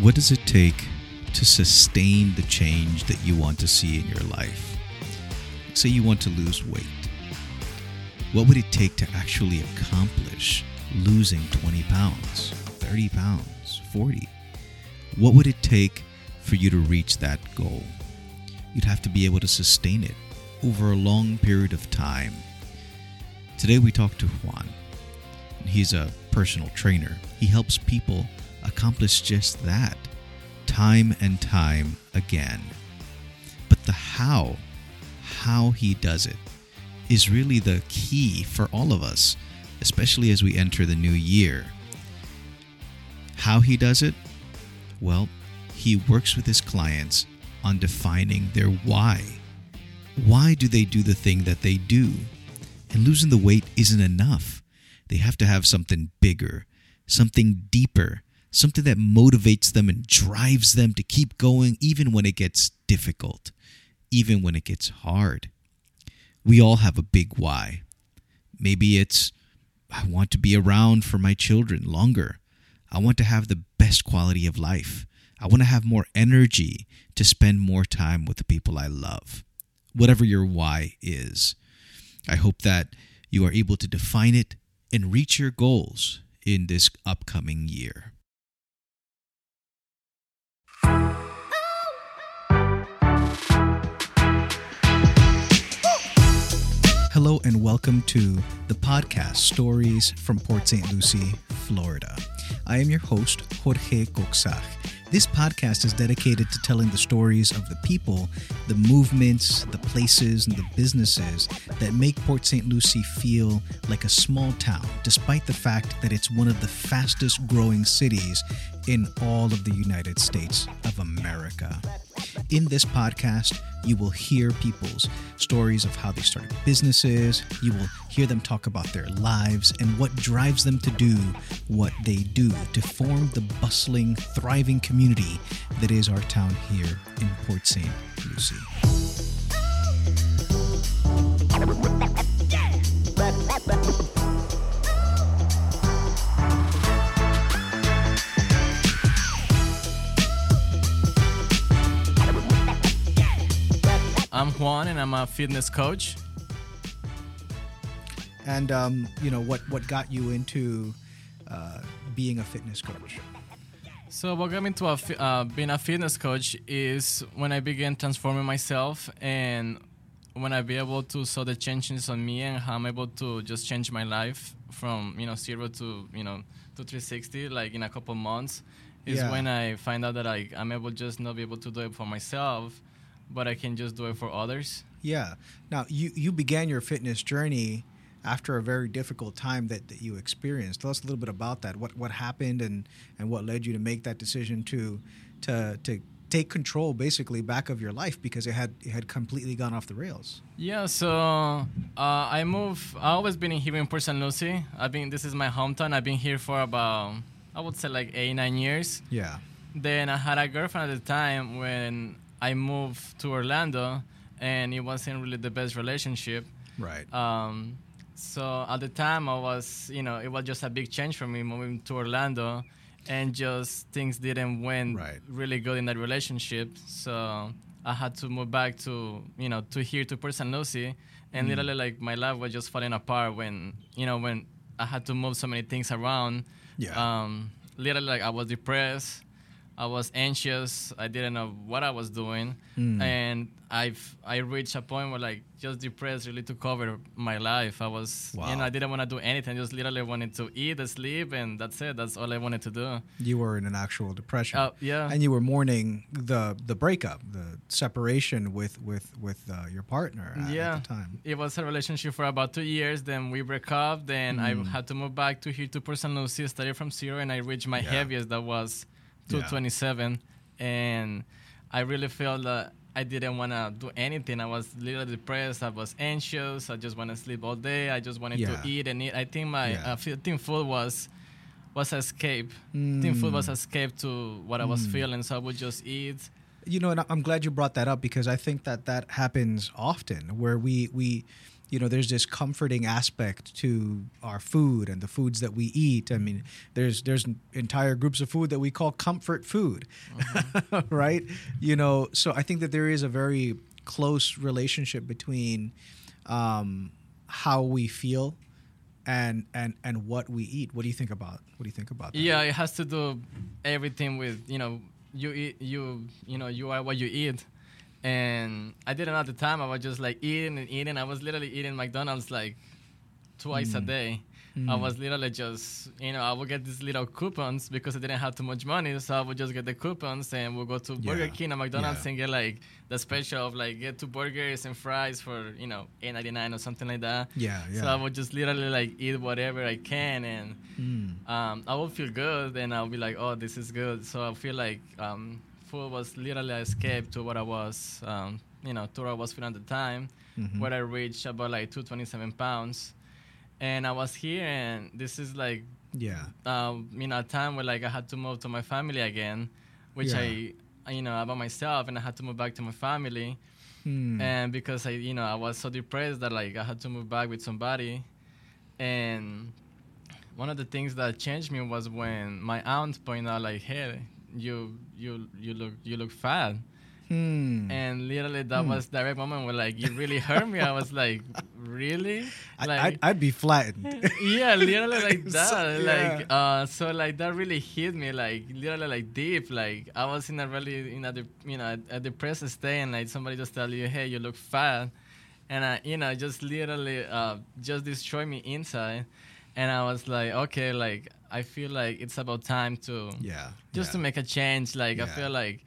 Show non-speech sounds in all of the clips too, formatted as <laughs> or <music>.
What does it take to sustain the change that you want to see in your life? Say you want to lose weight. What would it take to actually accomplish losing 20 pounds, 30 pounds, 40? What would it take for you to reach that goal? You'd have to be able to sustain it over a long period of time. Today we talk to Juan. He's a personal trainer. He helps people accomplish just that time and time again. But the how, how he does it, is really the key for all of us, especially as we enter the new year. How he does it? Well, he works with his clients on defining their why. Why do they do the thing that they do? And losing the weight isn't enough. They have to have something bigger, something deeper, something that motivates them and drives them to keep going even when it gets difficult, even when it gets hard. We all have a big why. Maybe it's, I want to be around for my children longer. I want to have the best quality of life. I want to have more energy to spend more time with the people I love. Whatever your why is. I hope that you are able to define it and reach your goals in this upcoming year. Hello and welcome to the podcast Stories from Port St. Lucie, Florida. I am your host, Jorge Coxach. This podcast is dedicated to telling the stories of the people, the movements, the places, and the businesses that make Port St. Lucie feel like a small town, despite the fact that it's one of the fastest growing cities in all of the United States of America. In this podcast, you will hear people's stories of how they started businesses. You will hear them talk about their lives and what drives them to do what they do to form the bustling, thriving community that is our town here in Port St. Lucie. Juan, and I'm a fitness coach. And um, you know what what got you into uh, being a fitness coach? So what got me into a uh, being a fitness coach is when I began transforming myself and when I be able to saw the changes on me and how I'm able to just change my life from you know zero to you know to 360 like in a couple months is Yeah. when I find out that I, I'm able just not be able to do it for myself, but I can just do it for others. Yeah. Now you you began your fitness journey after a very difficult time that, that you experienced. Tell us a little bit about that. What what happened and and what led you to make that decision to to to take control basically back of your life because it had it had completely gone off the rails. Yeah, so uh, I moved. I always been in here in Port St. Lucie. I've been. This is my hometown. I've been here for about, I would say, like eight nine years. Yeah. Then I had a girlfriend at the time when I moved to Orlando, and it wasn't really the best relationship. Right. Um, so at the time, I was, you know, it was just a big change for me moving to Orlando, and just things didn't went Right. really good in that relationship. So I had to move back to, you know, to here to Port St. Lucie, and Mm. literally like my life was just falling apart when, you know, when I had to move so many things around. Yeah. Um, literally, like I was depressed. I was anxious. I didn't know what I was doing, Mm. and I've I reached a point where like just depressed really took over my life. I was, Wow. you know, I didn't want to do anything. I Just literally wanted to eat, sleep, and that's it. That's all I wanted to do. you were in an actual depression. Uh, yeah. And you were mourning the the breakup, the separation with with with uh, your partner at, yeah. at the time. It was a relationship for about two years. Then we break up. Then I Mm. had to move back to here to. Lucie, started from zero, and I reached my Yeah. heaviest. That was 227, and I really felt that I didn't want to do anything. I was literally depressed. I was anxious. I just want to sleep all day. I just wanted Yeah. to eat and eat. I think my Yeah. uh, food was was escape. Think food was Mm. escape to what I was Mm. feeling. So I would just eat. You know, and I'm glad you brought that up because I think that that happens often where we we you know there's this comforting aspect to our food and the foods that we eat. I mean there's there's entire groups of food that we call comfort food <laughs> right? You know so i think that there is a very close relationship between um, how we feel and and and what we eat. What do you think about what do you think about that? Yeah, it has to do everything with you know you eat you you know you are what you eat, and I didn't know at the time. I was just like eating and eating. I was literally eating McDonald's like twice a day. I was literally just you know I would get these little coupons because I didn't have too much money, so I would just get the coupons and we'll go to Burger Yeah. King and McDonald's Yeah. and get like the special of like get two burgers and fries for you know eight ninety nine or something like that. yeah yeah So I would just literally like eat whatever I can, and Mm. um, I will feel good, and I'll be like, "Oh, this is good." So I feel like um, food was literally an escape to what I was, um, you know, to what I was feeling at the time, Mhm. where I reached about like 227 pounds, and I was here, and this is like, yeah um, you know, a time where like I had to move to my family again, which Yeah. I, I, you know, about myself, and I had to move back to my family Hmm. and because I, you know, I was so depressed that like I had to move back with somebody, and one of the things that changed me was when my aunt pointed out like, "Hey, you, you, you look, you look fat," Hmm. and literally that Hmm. was direct moment where like you really hurt me. I was like, <laughs> "Really?" I, Like, I'd, I'd be flattened <laughs> yeah, literally like <laughs> So- that. yeah. Like, uh, so like that really hit me, like literally like deep. Like I was in a really in a de- you know a, a depressed state, and like somebody just tell you, hey, you look fat, and I you know just literally uh just destroy me inside, and I was like, okay, like I feel like it's about time to yeah just yeah. to make a change. Like I feel like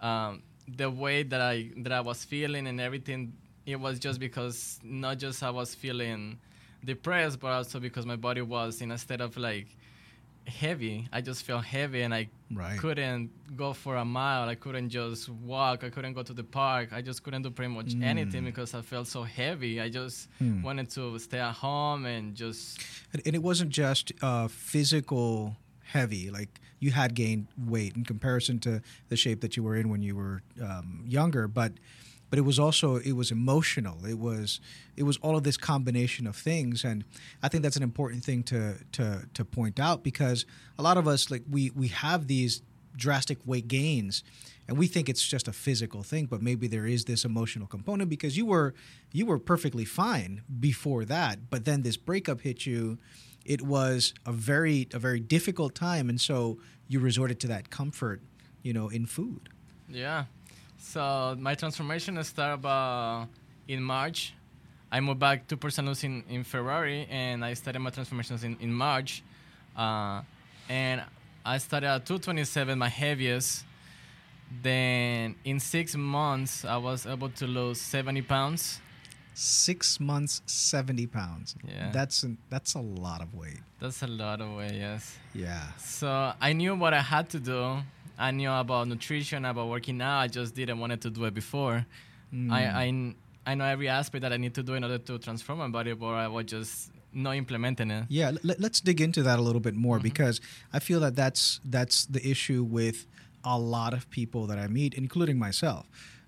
um, the way that I that I was feeling and everything, it was just because not just I was feeling depressed, but also because my body was in a state of like heavy. I just felt heavy and I right couldn't go for a mile. I couldn't just walk. I couldn't go to the park. I just couldn't do pretty much Mm. anything because I felt so heavy. I just Hmm. wanted to stay at home and just and, and it wasn't just uh, physical heavy like you had gained weight in comparison to the shape that you were in when you were um, younger but but it was also it was emotional. It was it was all of this combination of things. And i think that's an important thing to to to point out because a lot of us like we we have these drastic weight gains and we think it's just a physical thing but maybe there is this emotional component because you were you were perfectly fine before that but then this breakup hit you. It was a very a very difficult time. And so you resorted to that comfort you know in food. Yeah. So my transformation started about in March. I moved back to Port in, in February, and I started my transformations in, in March. Uh, and I started at 227, my heaviest. Then in six months, I was able to lose 70 pounds. six months 70 pounds Yeah. that's an, that's a lot of weight That's a lot of weight, yes. yeah So I knew what I had to do. I knew about nutrition, about working out. I just didn't want to do it before. Mm. I, I I know every aspect that I need to do in order to transform my body, but I was just not implementing it. Yeah, let, us dig into that a little bit more Mhm. because I feel that that's that's the issue with a lot of people that I meet, including myself.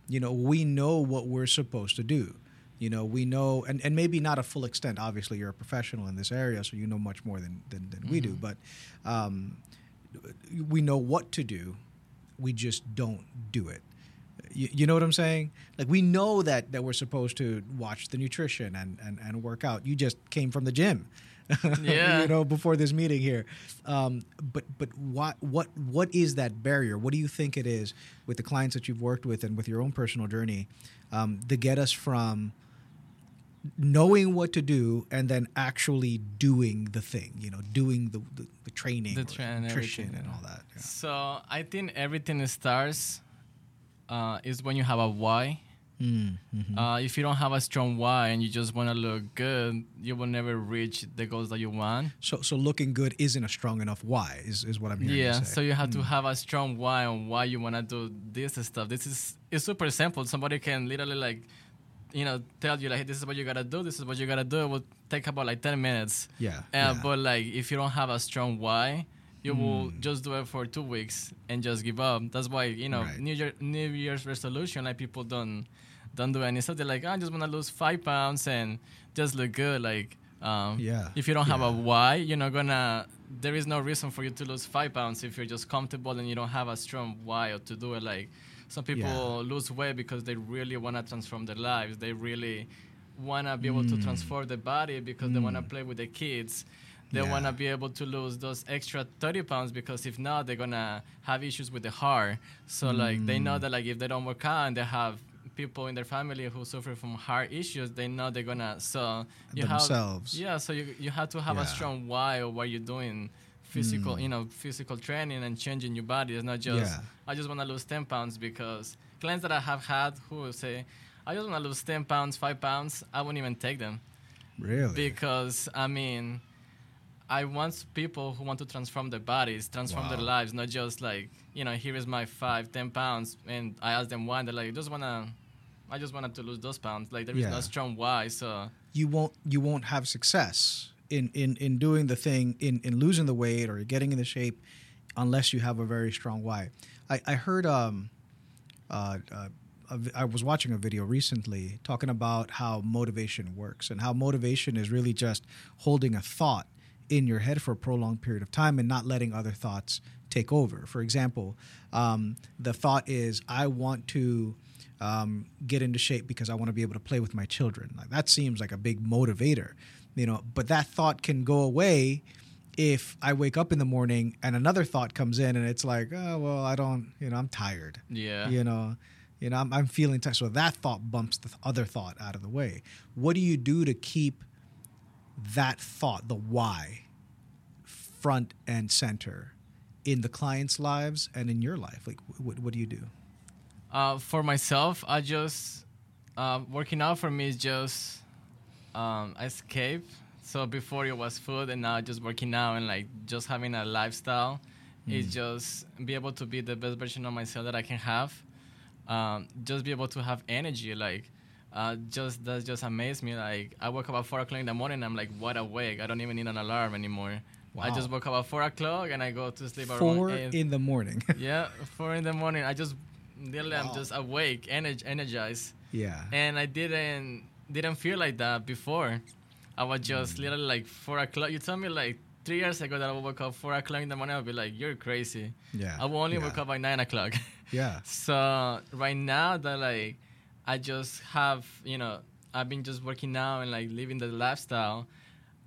You know, we know what we're supposed to do. You know, we know, and, and maybe not a full extent. Obviously, you're a professional in this area, so you know much more than than, than we do. Mhm. But um, we know what to do. We just don't do it. You, you know what I'm saying? Like we know that that we're supposed to watch the nutrition and and, and work out. You just came from the gym. <laughs> Yeah. you know, before this meeting here. Um, but but what what what is that barrier? What do you think it is with the clients that you've worked with and with your own personal journey um, to get us from knowing what to do and then actually doing the thing? You know, doing the the, the training, The tra- and nutrition, and all that. Yeah. So I think everything starts uh, is when you have a why. Mm, mhm. Uh, if you don't have a strong why and you just want to look good, you will never reach the goals that you want. so so looking good isn't a strong enough why is, is what I'm hearing. Yeah, so you have to Mm. have a strong why on why you want to do this stuff. This is it's super simple. Somebody can literally like, you know, tell you like, this is what you gotta do. This is what you gotta do. It will take about like ten minutes. Yeah, Uh, yeah. But like, if you don't have a strong why, you will Mm. just do it for two weeks and just give up. That's why you know Right. New Year New Year's resolution like people don't don't do any stuff. They're like, "Oh, I just want to lose five pounds and just look good. Like, um, Yeah. if you don't have a why, you're not gonna. There is no reason for you to lose five pounds if you're just comfortable and you don't have a strong why to do it. Like, some people Yeah. lose weight because they really want to transform their lives. They really want to be able to Mm. transform their body because they want to Mm. play with their kids. They Yeah. want to be able to lose those extra 30 pounds because if not, they're going to have issues with the heart. So, like, they know Mm. that, like, if they don't work out and they have people in their family who suffer from heart issues, they know they're going to. So, you Themselves. have. Yeah, so you, you have to have a strong why of what you're doing. Physical, Mm. you know, physical training and changing your body. It's not just Yeah. I just want to lose 10 pounds because clients that I have had who will say, I just want to lose 10 pounds, 5 pounds, I won't even take them. Really? Because, I mean, I want people who want to transform their bodies, transform their lives, not just like, you know, here is my 5, 10 pounds. And I ask them why, and they're like, I just want to. I just wanted to lose those pounds. Like there is Yeah. no strong why, so you won't you won't have success in in in doing the thing in in losing the weight or getting in the shape unless you have a very strong why. I I heard um uh, uh I was watching a video recently talking about how motivation works and how motivation is really just holding a thought in your head for a prolonged period of time and not letting other thoughts take over. For example, um, the thought is, I want to um, get into shape because I want to be able to play with my children. Like that seems like a big motivator, you know. But that thought can go away if I wake up in the morning and another thought comes in and it's like, oh well, I don't, you know, I'm tired. yeah. You know, you know, I'm, I'm feeling tired. So that thought bumps the other thought out of the way. What do you do to keep that thought, the why, front and center in the client's lives and in your life? Like, what, what do you do? Uh, for myself, I just uh, working out for me is just um, escape. So before it was food, and now just working out and like just having a lifestyle is just be able to be the best version of myself that I can have. Um, just be able to have energy, like. Uh, just that just amazed me. Like I woke up at four o'clock in the morning. And I'm like, what awake. I don't even need an alarm anymore. Wow. I just woke up at four o'clock and I go to sleep around Four eight. in the morning. <laughs> Yeah, four in the morning. I just literally I'm just awake, ener- energized, yeah. and I didn't didn't feel like that before. I was just literally like four o'clock. You told me like three years ago that I would wake up four o'clock in the morning. I'd be like, you're crazy. Yeah. I will only yeah. wake up by nine o'clock. <laughs> Yeah. so right now that like I just have you know I've been just working now and like living the lifestyle.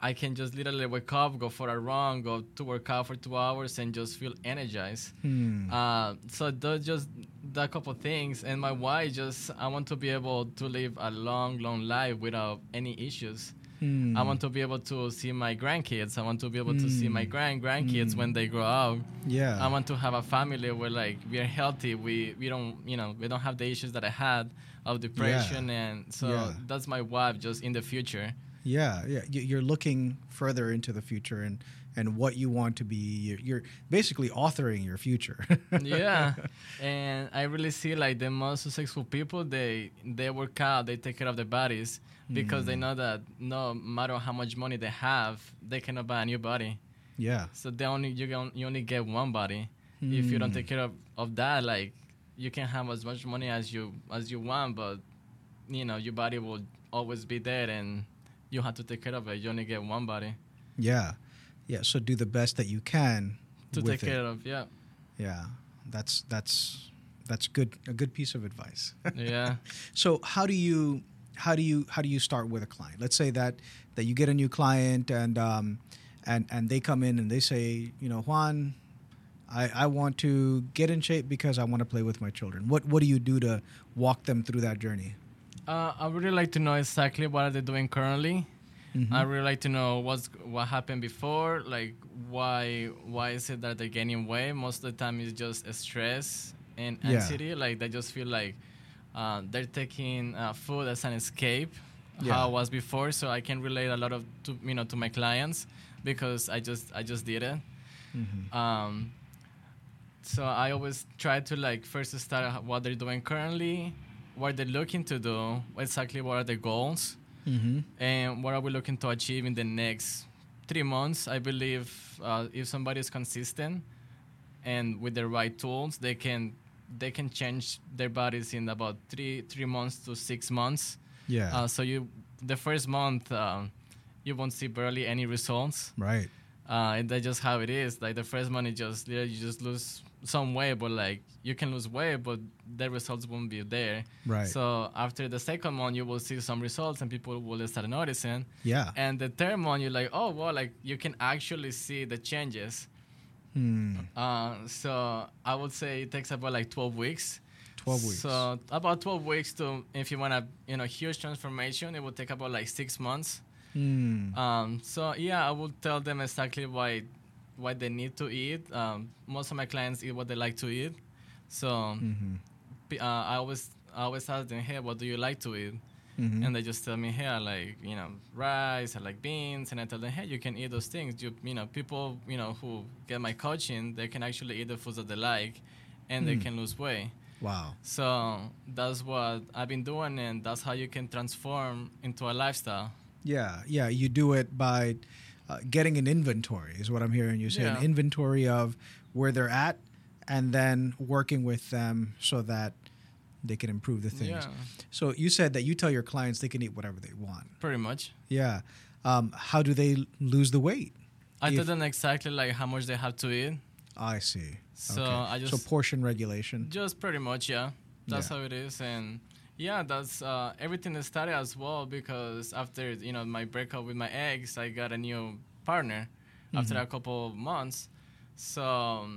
I can just literally wake up, go for a run, go to work out for two hours, and just feel energized. Hmm. Uh, so those just that couple things, and my why just I want to be able to live a long, long life without any issues. Hmm. I want to be able to see my grandkids. I want to be able to see my Mm. grand grandkids Mm. when they grow up. Yeah. I want to have a family where like we are healthy. We we don't you know we don't have the issues that I had of depression, and so Yeah. that's my why just in the future. Yeah, yeah. You- You're looking further into the future and and what you want to be. You're, you're basically authoring your future. <laughs> yeah and i really see like the most successful people they they work out they take care of their bodies because they Mm. know that no matter how much money they have they cannot buy a new body yeah. so they only you can you only get one body if you don't Mm. take care of, of that like you can have as much money as you as you want but you know your body will always be there and you have to take care of it you only get one body Yeah. Yeah. So do the best that you can to take it. care of yeah Yeah. That's that's that's good. A good piece of advice. <laughs> yeah So how do you how do you how do you start with a client? Let's say that that you get a new client and um, and and they come in and they say, you know, Juan, I, I want to get in shape because I want to play with my children. What what do you do to walk them through that journey? Uh, I would really like to know exactly what are they doing currently. Mhm. I really like to know what's what happened before, like why why is it that they're gaining weight? Most of the time, it's just stress and Yeah. anxiety. Like they just feel like uh, they're taking uh, food as an escape, Yeah. how I was before. So I can relate a lot of to you know to my clients because I just I just did it. Mhm. Um, so I always try to like first start what they're doing currently, what they're looking to do, exactly what are the goals, Mhm. and what are we looking to achieve in the next three months. I believe uh, if somebody is consistent and with the right tools, they can they can change their bodies in about three three months to six months. Yeah. Uh, so you the first month um, you won't see barely any results. right. Uh, and that's just how it is. Like the first month, it just you just lose some way, but like you can lose weight, but the results won't be there. Right. So after the second month, you will see some results, and people will start noticing. Yeah. And the third month, you're like, oh well, like you can actually see the changes. Hmm. Uh, so I would say it takes about like 12 weeks. 12 weeks. So about 12 weeks to, if you want a you know huge transformation, it will take about like six months. Hmm. Um, so yeah, I would tell them exactly why what they need to eat. Um, most of my clients eat what they like to eat. So Mhm. uh, I always I always ask them, hey, what do you like to eat? Mhm. And they just tell me, hey, I like you know rice, I like beans, and I tell them, hey, you can eat those things. You you know people you know who get my coaching, they can actually eat the foods that they like, and they Hmm. can lose weight. Wow. So that's what I've been doing, and that's how you can transform into a lifestyle. Yeah, yeah. You do it by uh, getting an inventory, is what I'm hearing you say. An inventory of where they're at, and then working with them so that they can improve the things. Yeah, So you said that you tell your clients they can eat whatever they want. pretty much. Yeah. Um, how do they lose the weight? I If- tell them exactly like how much they have to eat. I see. So Okay. I so just portion regulation. just pretty much yeah. That's Yeah. how it is, and yeah, that's uh, everything that started as well because after you know my breakup with my ex, I got a new partner after Mhm. a couple of months. So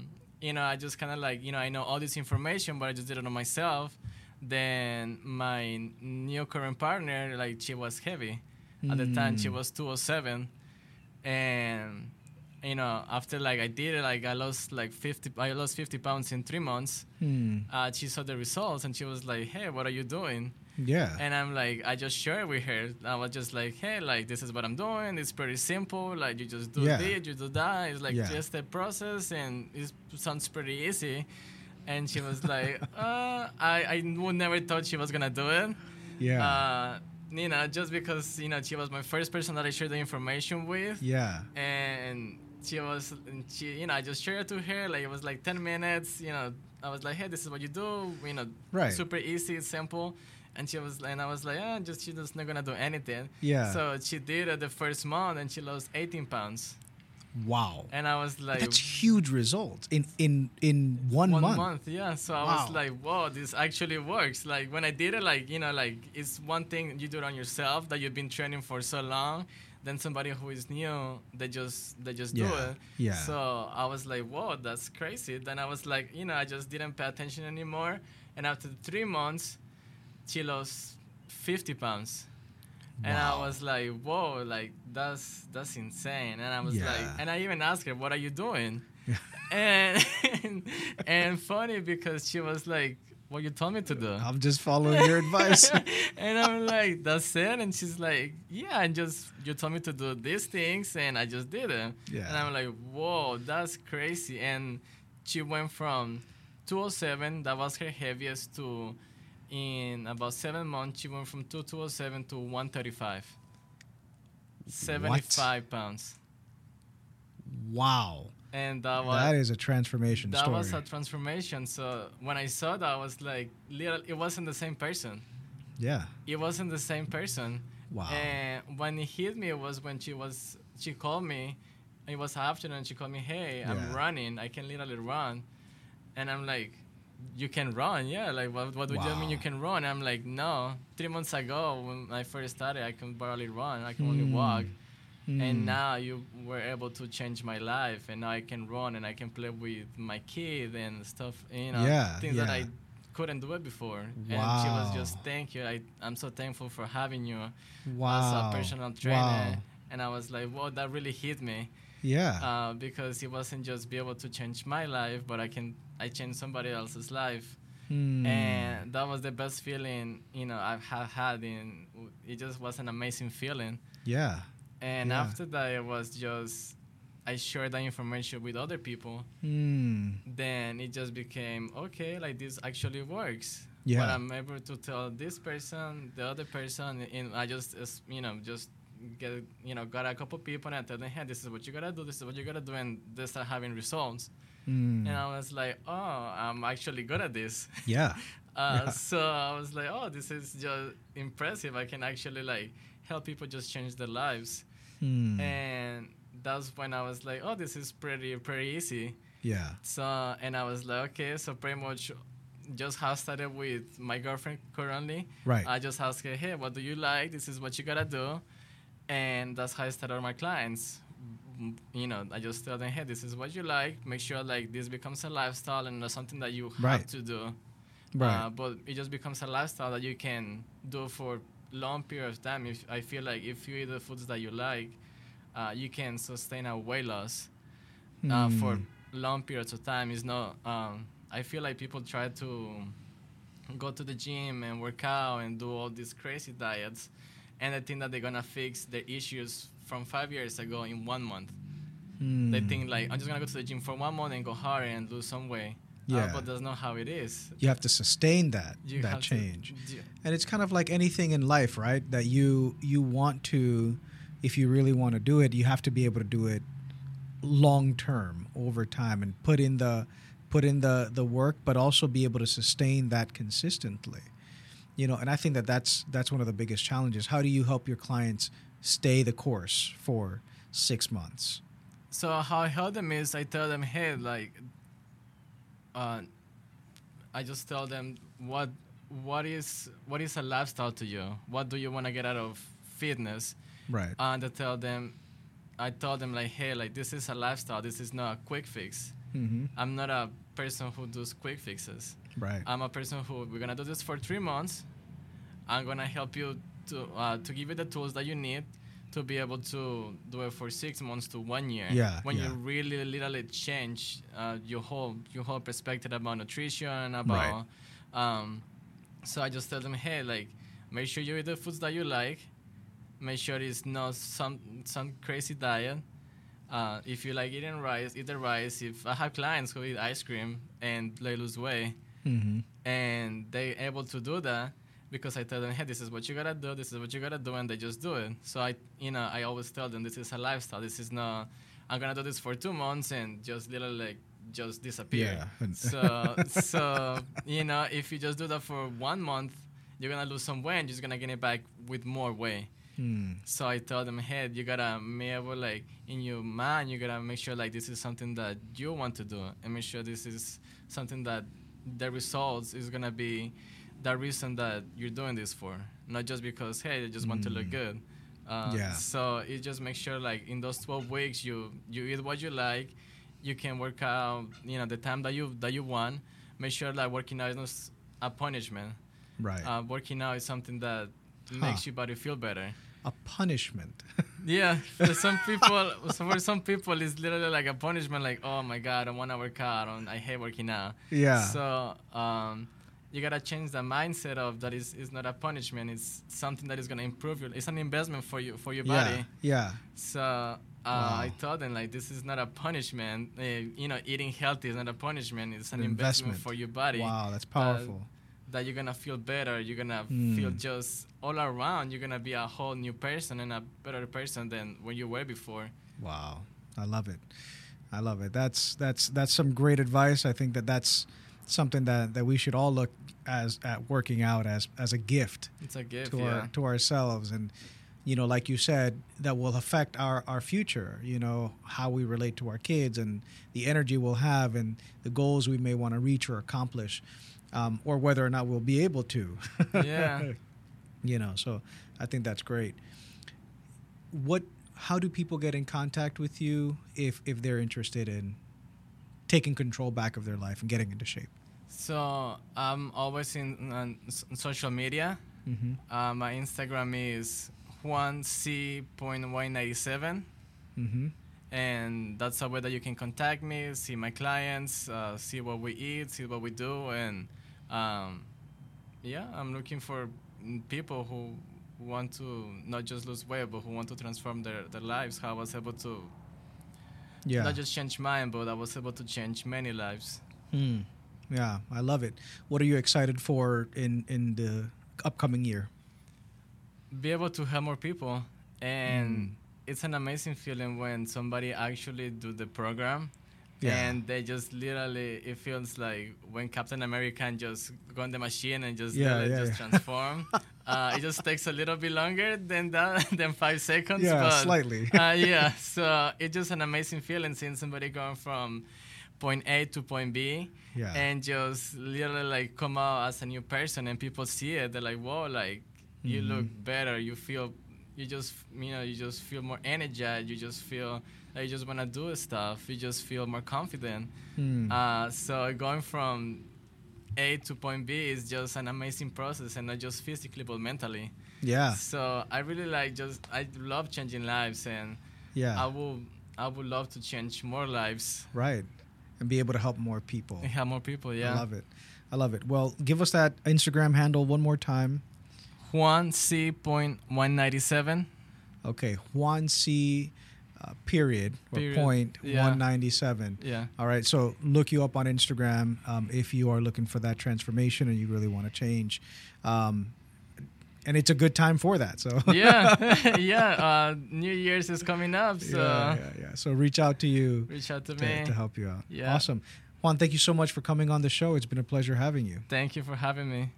you know, I just kind of like you know I know all this information, but I just did it on myself. Then my new current partner, like she was heavy. At the time, she Mm. was 207, and you know after like I did it, like I lost like 50. I lost 50 pounds in three months. Hmm. Uh, she saw the results and she was like, "Hey, what are you doing?" Yeah. And I'm like, I just shared with her. I was just like, "Hey, like this is what I'm doing. It's pretty simple. Like you just do Yeah. this, you do that. It's like Yeah. just a process, and it sounds pretty easy." And she was like, <laughs> uh, "I I would never thought she was gonna do it." yeah. Uh, you know, just because you know she was my first person that I shared the information with yeah. and she was she you know i just shared it to her like it was like 10 minutes you know i was like hey this is what you do you know Right. super easy simple and she was and i was like ah, just she's just not gonna do anything Yeah. so she did it the first month and she lost 18 pounds Wow. and i was like That's huge results in in in one, one month. month. yeah so i Wow. was like whoa this actually works like when i did it like you know like it's one thing you do it on yourself that you've been training for so long then somebody who is new they just they just do it yeah. so i was like whoa that's crazy then i was like you know i just didn't pay attention anymore and after three months she lost 50 pounds and I was like, "Whoa, like that's that's insane." And I was Yeah. like, and I even asked her, "What are you doing?" <laughs> <laughs> and and funny because she was like, "What you told me to do." I'm just following your advice. <laughs> and I'm like, "That's it." And she's like, "Yeah, and just you told me to do these things, and I just did it." Yeah. And I'm like, "Whoa, that's crazy!" And she went from 207, that was her heaviest, to in about seven months, she went from 207 to 135. 75 pounds. wow. And that was That is a transformation that story. was a transformation. So when I saw that, I was like, little, it wasn't the same person. yeah. It wasn't the same person. Wow. And when it hit me, it was when she was she called me. It was afternoon. She called me, "Hey, I'm running. I can literally run," and I'm like, "You can run? Yeah. Like, what? What do you mean you can run?" I'm like, "No. Three months ago, when I first started, I can barely run. I can only Hmm. walk." Hmm. And now you were able to change my life, and now I can run and I can play with my kid and stuff. You know, Yeah, things that. I couldn't do it before. And she was just, "Thank you. I, I'm so thankful for having you wow. as a personal trainer." Wow. And I was like, "Whoa, that really hit me." Yeah. Uh, because it wasn't just be able to change my life, but I can I changed somebody else's life, Hmm. and that was the best feeling you know I've ha- had. In it just was an amazing feeling. yeah. And Yeah. after that, it was just I shared that information with other people. Hmm. Then it just became okay, like this actually works. Yeah. But I'm able to tell this person, the other person, and I just, you know, just get you know got a couple people and I tell them, hey, this is what you gotta do, this is what you gotta do, and they start having results. Mm. And I was like, oh, I'm actually good at this. Yeah. <laughs> Uh, Yeah. So I was like, oh, this is just impressive. I can actually like help people just change their lives. Mm. And that's when I was like, oh, this is pretty pretty easy. yeah. So and I was like, okay, so pretty much just have started with my girlfriend currently. Right. I just asked her, hey, what do you like? This is what you gotta do, and that's how I started my clients. Mm, You know, I just tell them, hey, this is what you like. Make sure like this becomes a lifestyle and not something that you have Right. to do. Right. Uh, but it just becomes a lifestyle that you can do for long period of time. If I feel like if you eat the foods that you like, uh, you can sustain a weight loss uh, for Mm. long periods of time. Is not. Um, I feel like people try to go to the gym and work out and do all these crazy diets, and they think that they're gonna fix their issues from five years ago in one month. They Mm. think like I'm just gonna go to the gym for one month and go hard and lose some weight. Yeah. Uh, but that's not how it is. you have to sustain that You that have to- change. and it's kind of like anything in life right that you you want to if you really want to do it you have to be able to do it long term over time and put in the put in the the work but also be able to sustain that consistently you know and i think that that's that's one of the biggest challenges how do you help your clients stay the course for six months So how I help them is I tell them, hey, like, uh, I just tell them what what is what is a lifestyle to you? What do you want to get out of fitness? right And I tell them, I tell them like, hey, like this is a lifestyle. This is not a quick fix. mm-hmm. I'm not a person who does quick fixes. right I'm a person who we're gonna do this for three months. I'm gonna help you to uh, to give you the tools that you need to be able to do it for six months to one year. Yeah, When yeah. you really literally change uh, your whole your whole perspective about nutrition about. Um, so I just tell them, hey, like, make sure you eat the foods that you like. Make sure it's not some some crazy diet. Uh, if you like eating rice, eat the rice. If I have clients who eat ice cream and they lose weight, mm-hmm. and they're able to do that because I tell them, hey, this is what you gotta do, this is what you gotta do, and they just do it. So I, you know, I always tell them this is a lifestyle. This is not. I'm gonna do this for two months and just little like just disappear. Yeah. So so you know, if you just do that for one month, you're gonna lose some weight and you're just gonna gain it back with more weight. Mm. So I tell them, hey, you gotta be able, like, in your mind, you gotta make sure, like, this is something that you want to do, and make sure this is something that the results is gonna be the reason that you're doing this for, not just because, hey, I just want to look Mm. good. Uh, Yeah. So it just make sure, like, in those 12 weeks, you you eat what you like, you can work out, you know, the time that you that you want. Make sure that working out is not a punishment. right Uh, working out is something that Huh. makes your body feel better. a punishment <laughs> Yeah, for some people, so for some people, it's literally like a punishment. Like, oh my god, I want to work out. I hate working out. yeah So um, you gotta change the mindset of that is is not a punishment. It's something that is gonna improve you. It's an investment for you for your body. yeah yeah So uh, Wow. I told them like this is not a punishment. Uh, you know, eating healthy is not a punishment. It's an An investment, investment. for your body wow that's powerful that you're gonna feel better. You're gonna Mm. feel just all around. You're gonna be a whole new person and a better person than when you were before. Wow, I love it. I love it. That's that's that's some great advice. I think that that's something that, that we should all look as at working out as as a gift It's a gift. to yeah. our to ourselves and you know like you said that will affect our our future you know how we relate to our kids and the energy we'll have and the goals we may want to reach or accomplish um, or whether or not we'll be able to Yeah. <laughs> you know so i think that's great what how do people get in contact with you if if they're interested in taking control back of their life and getting into shape So I'm always in on s- social media. mm-hmm. Uh, my Instagram is juanc.y97. Mm-hmm. and that's a way that you can contact me, see my clients, uh, see what we eat, see what we do, and um, yeah, I'm looking for people who want to not just lose weight, but who want to transform their, their lives. How I was able to yeah not just change mine, but I was able to change many lives. Hmm. Yeah, I love it. What are you excited for in in the upcoming year? Be able to help more people and Mm. it's an amazing feeling when somebody actually do the program. Yeah. And they just literally, it feels like when Captain America just go on the machine and just, Yeah, yeah, just yeah. <laughs> transform. Uh, it just takes a little bit longer than that, <laughs> than five seconds. Yeah, but, slightly. uh, <laughs> yeah, so it's just an amazing feeling seeing somebody going from point A to point B Yeah. and just literally like come out as a new person and people see it they're like whoa like you Mm-hmm. look better you feel you just you know you just feel more energized you just feel like you just want to do stuff you just feel more confident Hmm. uh, so going from A to point B is just an amazing process and not just physically but mentally yeah. so I really like just I love changing lives and Yeah. I will I would love to change more lives right. And be able to help more people. and <laughs> help more people yeah I love it. I love it. Well, give us that Instagram handle one more time. Juan C. Point one ninety seven. Okay, Juan C. Uh, period or Period. point Yeah. 197. Yeah. All right, so look you up on Instagram um, if you are looking for that transformation and you really want to change. Um, and it's a good time for that. So <laughs> Yeah. <laughs> <laughs> yeah. Uh, New Year's is coming up, so yeah, yeah, yeah. So reach out to you reach out to, to, me. to help you out. Yeah. Awesome. Juan, thank you so much for coming on the show. It's been a pleasure having you. Thank you for having me.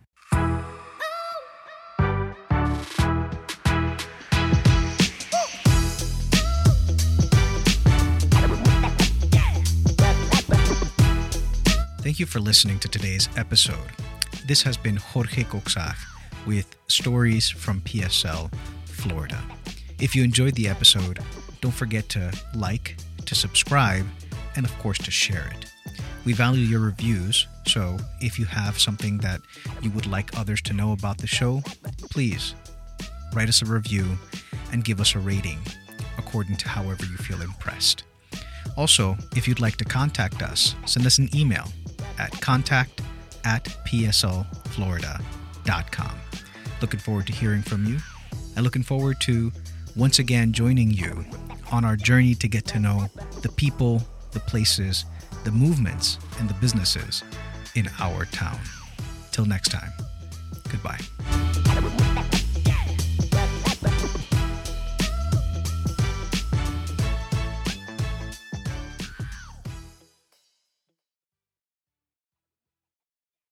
Thank you for listening to today's episode. This has been Jorge Coxach with Stories from PSL, Florida. If you enjoyed the episode, don't forget to like, to subscribe, and of course to share it. We value your reviews, so if you have something that you would like others to know about the show, please write us a review and give us a rating according to however you feel impressed. Also, if you'd like to contact us, send us an email at contact at pslflorida.com. Looking forward to hearing from you and looking forward to once again joining you on our journey to get to know the people, the places, the movements, and the businesses in our town. Till next time, goodbye.